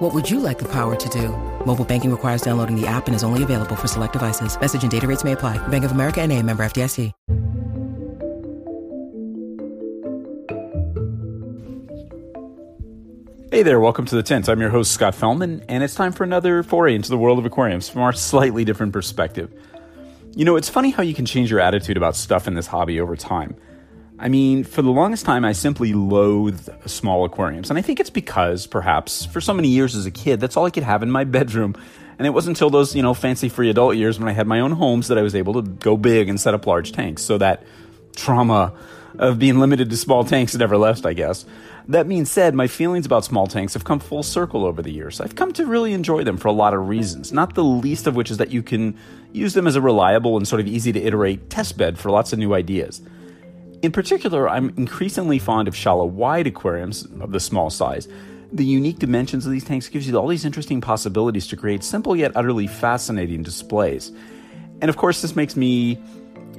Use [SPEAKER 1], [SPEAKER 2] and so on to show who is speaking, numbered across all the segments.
[SPEAKER 1] What would you like the power to do? Mobile banking requires downloading the app and is only available for select devices. Message and data rates may apply. Bank of America and a member FDIC.
[SPEAKER 2] Hey there, welcome to the Tint. I'm your host, Scott Fellman, and it's time for another foray into the world of aquariums from our slightly different perspective. You know, it's funny how you can change your attitude about stuff in this hobby over time. I mean, for the longest time, I simply loathed small aquariums. And I think it's because, perhaps, for so many years as a kid, that's all I could have in my bedroom. And it wasn't until those, you know, fancy free adult years when I had my own homes that I was able to go big and set up large tanks. So that trauma of being limited to small tanks never left, I guess. That being said, my feelings about small tanks have come full circle over the years. I've come to really enjoy them for a lot of reasons, not the least of which is that you can use them as a reliable and sort of easy to iterate test bed for lots of new ideas. In particular, I'm increasingly fond of shallow wide aquariums of the small size. The unique dimensions of these tanks gives you all these interesting possibilities to create simple yet utterly fascinating displays. And of course, this makes me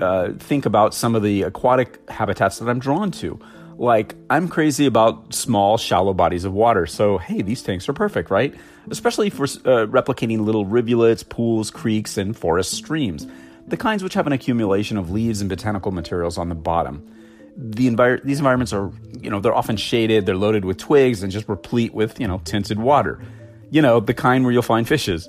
[SPEAKER 2] uh, think about some of the aquatic habitats that I'm drawn to. Like, I'm crazy about small, shallow bodies of water, so hey, these tanks are perfect, right? Especially for uh, replicating little rivulets, pools, creeks, and forest streams, the kinds which have an accumulation of leaves and botanical materials on the bottom. The envir- these environments are, you know, they're often shaded, they're loaded with twigs, and just replete with, you know, tinted water. You know, the kind where you'll find fishes.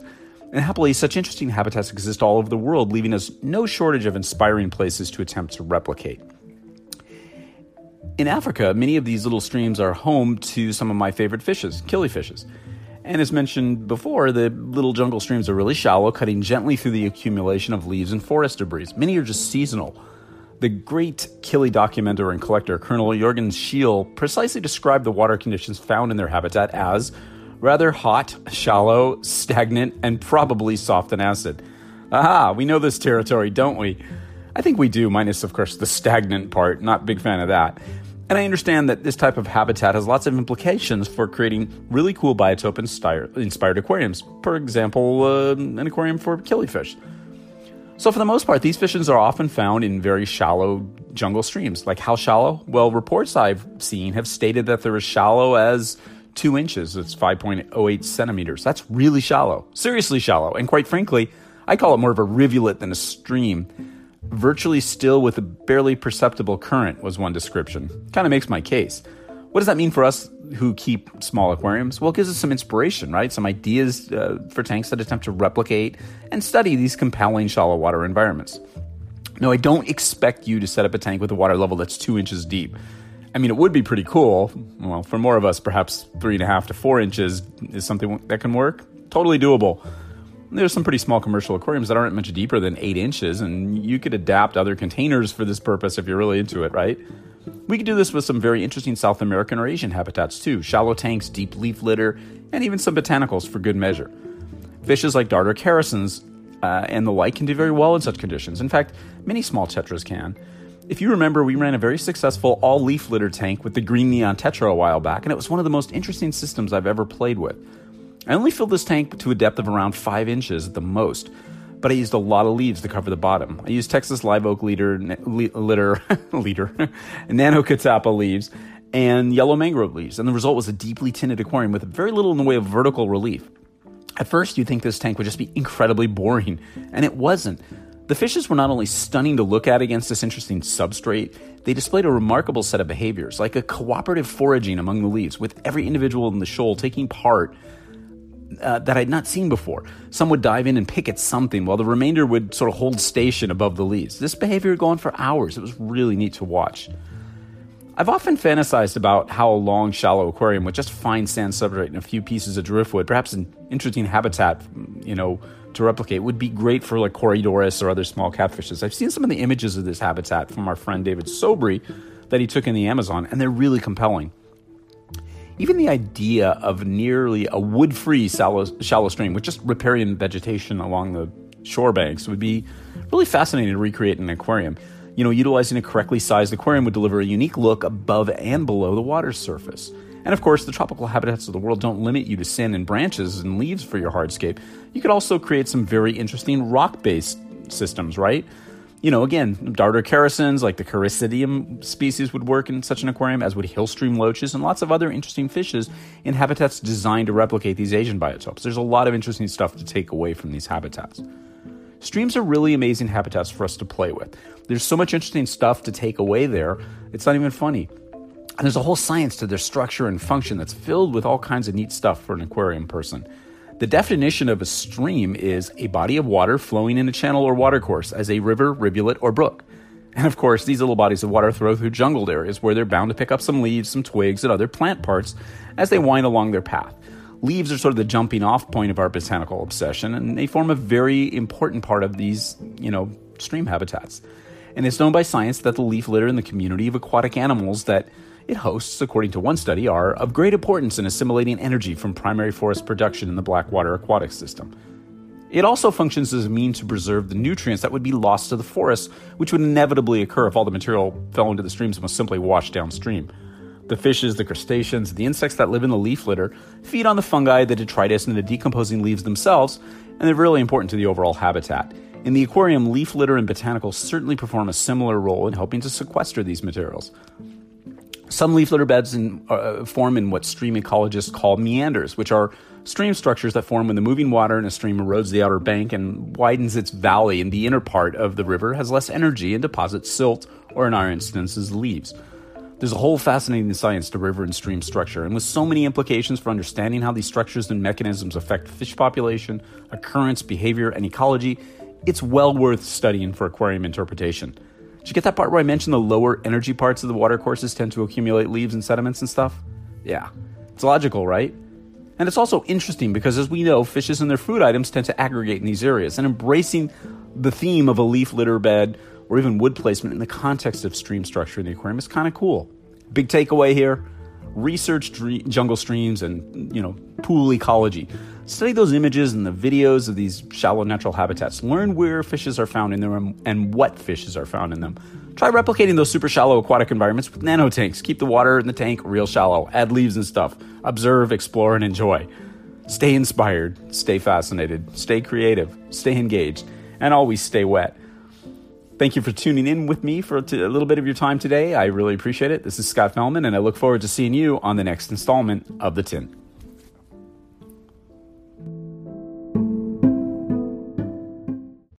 [SPEAKER 2] And happily, such interesting habitats exist all over the world, leaving us no shortage of inspiring places to attempt to replicate. In Africa, many of these little streams are home to some of my favorite fishes, killifishes. And as mentioned before, the little jungle streams are really shallow, cutting gently through the accumulation of leaves and forest debris. Many are just seasonal. The great killie documenter and collector Colonel Jorgen Scheel precisely described the water conditions found in their habitat as rather hot, shallow, stagnant, and probably soft and acid. Aha, we know this territory, don't we? I think we do, minus, of course, the stagnant part. Not big fan of that. And I understand that this type of habitat has lots of implications for creating really cool biotope inspired aquariums. For example, uh, an aquarium for killifish. So, for the most part, these fishes are often found in very shallow jungle streams. Like how shallow? Well, reports I've seen have stated that they're as shallow as two inches. It's 5.08 centimeters. That's really shallow, seriously shallow. And quite frankly, I call it more of a rivulet than a stream virtually still with a barely perceptible current, was one description. Kind of makes my case. What does that mean for us who keep small aquariums? Well, it gives us some inspiration, right? Some ideas uh, for tanks that attempt to replicate and study these compelling shallow water environments. No, I don't expect you to set up a tank with a water level that's two inches deep. I mean, it would be pretty cool. Well, for more of us, perhaps three and a half to four inches is something that can work. Totally doable. There's some pretty small commercial aquariums that aren't much deeper than eight inches, and you could adapt other containers for this purpose if you're really into it, right? We could do this with some very interesting South American or Asian habitats too shallow tanks, deep leaf litter, and even some botanicals for good measure. Fishes like darter characins uh, and the like can do very well in such conditions. In fact, many small tetras can. If you remember, we ran a very successful all leaf litter tank with the green neon tetra a while back, and it was one of the most interesting systems I've ever played with. I only filled this tank to a depth of around 5 inches at the most, but I used a lot of leaves to cover the bottom. I used Texas live oak leader, litter, leader, nano catappa leaves, and yellow mangrove leaves, and the result was a deeply tinted aquarium with very little in the way of vertical relief. At first, you'd think this tank would just be incredibly boring, and it wasn't. The fishes were not only stunning to look at against this interesting substrate, they displayed a remarkable set of behaviors, like a cooperative foraging among the leaves, with every individual in the shoal taking part uh, that I'd not seen before. Some would dive in and pick at something, while the remainder would sort of hold station above the leaves. This behavior would go on for hours. It was really neat to watch. I've often fantasized about how a long, shallow aquarium with just fine sand substrate and a few pieces of driftwood, perhaps an interesting habitat, you know, to replicate, would be great for like Corydoras or other small catfishes. I've seen some of the images of this habitat from our friend David Sobry that he took in the Amazon, and they're really compelling. Even the idea of nearly a wood free shallow, shallow stream with just riparian vegetation along the shore banks would be really fascinating to recreate in an aquarium. You know, utilizing a correctly sized aquarium would deliver a unique look above and below the water surface. And of course, the tropical habitats of the world don't limit you to sand and branches and leaves for your hardscape. You could also create some very interesting rock based systems, right? You know, again, darter characins like the Characidium species would work in such an aquarium, as would hillstream loaches and lots of other interesting fishes in habitats designed to replicate these Asian biotopes. There's a lot of interesting stuff to take away from these habitats. Streams are really amazing habitats for us to play with. There's so much interesting stuff to take away there, it's not even funny. And there's a whole science to their structure and function that's filled with all kinds of neat stuff for an aquarium person. The definition of a stream is a body of water flowing in a channel or watercourse as a river, rivulet, or brook. And of course, these little bodies of water flow through jungled areas where they're bound to pick up some leaves, some twigs, and other plant parts as they wind along their path. Leaves are sort of the jumping off point of our botanical obsession, and they form a very important part of these, you know, stream habitats. And it's known by science that the leaf litter in the community of aquatic animals that it hosts, according to one study, are of great importance in assimilating energy from primary forest production in the Blackwater aquatic system. It also functions as a means to preserve the nutrients that would be lost to the forest, which would inevitably occur if all the material fell into the streams and was simply washed downstream. The fishes, the crustaceans, the insects that live in the leaf litter feed on the fungi, the detritus, and the decomposing leaves themselves, and they're really important to the overall habitat. In the aquarium, leaf litter and botanicals certainly perform a similar role in helping to sequester these materials. Some leaf litter beds in, uh, form in what stream ecologists call meanders, which are stream structures that form when the moving water in a stream erodes the outer bank and widens its valley, and the inner part of the river has less energy and deposits silt, or in our instances, leaves. There's a whole fascinating science to river and stream structure, and with so many implications for understanding how these structures and mechanisms affect fish population, occurrence, behavior, and ecology, it's well worth studying for aquarium interpretation. Did you get that part where I mentioned the lower energy parts of the water courses tend to accumulate leaves and sediments and stuff? Yeah. It's logical, right? And it's also interesting because, as we know, fishes and their food items tend to aggregate in these areas, and embracing the theme of a leaf litter bed or even wood placement in the context of stream structure in the aquarium is kind of cool. Big takeaway here research jungle streams and you know pool ecology study those images and the videos of these shallow natural habitats. Learn where fishes are found in them and what fishes are found in them. Try replicating those super shallow aquatic environments with nano tanks keep the water in the tank real shallow. Add leaves and stuff. Observe explore and enjoy. Stay inspired. Stay fascinated. Stay creative. Stay engaged. And always stay wet. Thank you for tuning in with me for a little bit of your time today. I really appreciate it. This is Scott Fellman, and I look forward to seeing you on the next installment of The Tint.